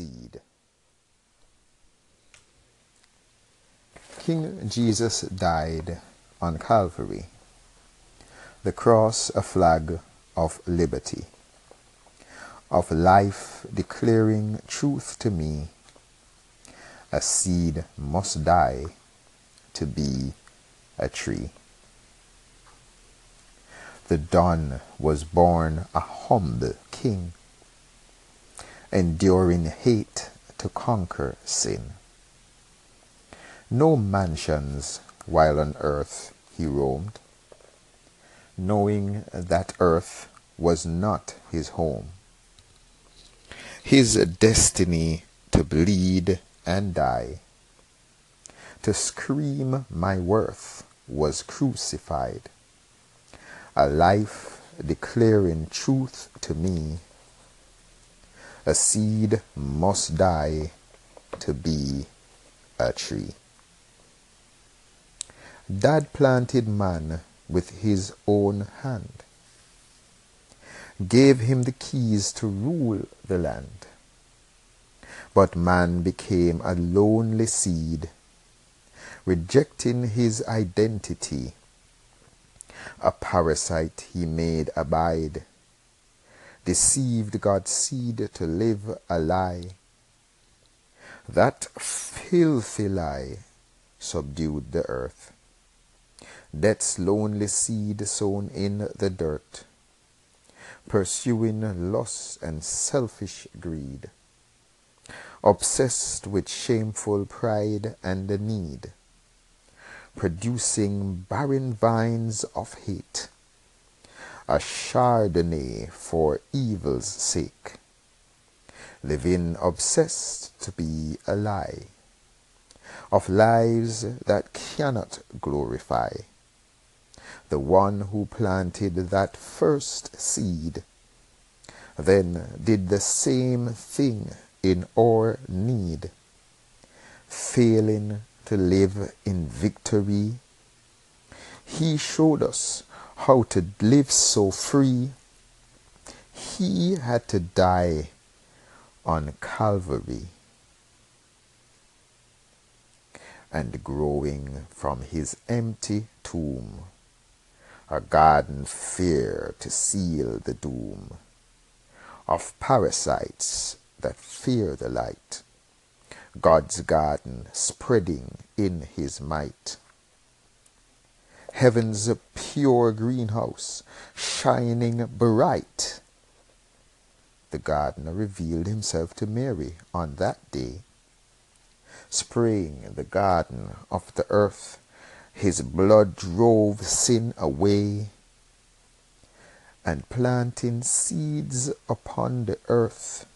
seed. King Jesus died on Calvary, the cross a flag of liberty, of life declaring truth to me. A seed must die to be a tree. The Don was born a humble king, enduring hate to conquer sin. No mansions while on earth he roamed, knowing that earth was not his home. His destiny to bleed and die, to scream my worth was crucified, a life declaring truth to me. A seed must die to be a tree. Dad planted man with his own hand, gave him the keys to rule the land. But man became a lonely seed, rejecting his identity. A parasite he made abide, deceived God's seed to live a lie. That filthy lie subdued the earth. Death's lonely seed sown in the dirt, pursuing lust and selfish greed, obsessed with shameful pride and need, producing barren vines of hate, a chardonnay for evil's sake, living obsessed to be a lie, of lives that cannot glorify the one who planted that first seed, then did the same thing in our need, failing to live in victory. He showed us how to live so free. He had to die on Calvary. And growing from his empty tomb a garden fair to seal the doom of parasites that fear the light, God's garden spreading in his might. Heaven's pure greenhouse shining bright. The gardener revealed himself to Mary on that day, spraying the garden of the earth his blood drove sin away, and planting seeds upon the earth,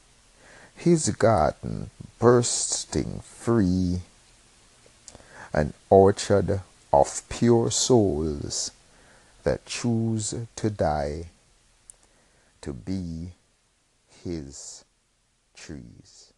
his garden bursting free, an orchard of pure souls that choose to die to be his trees.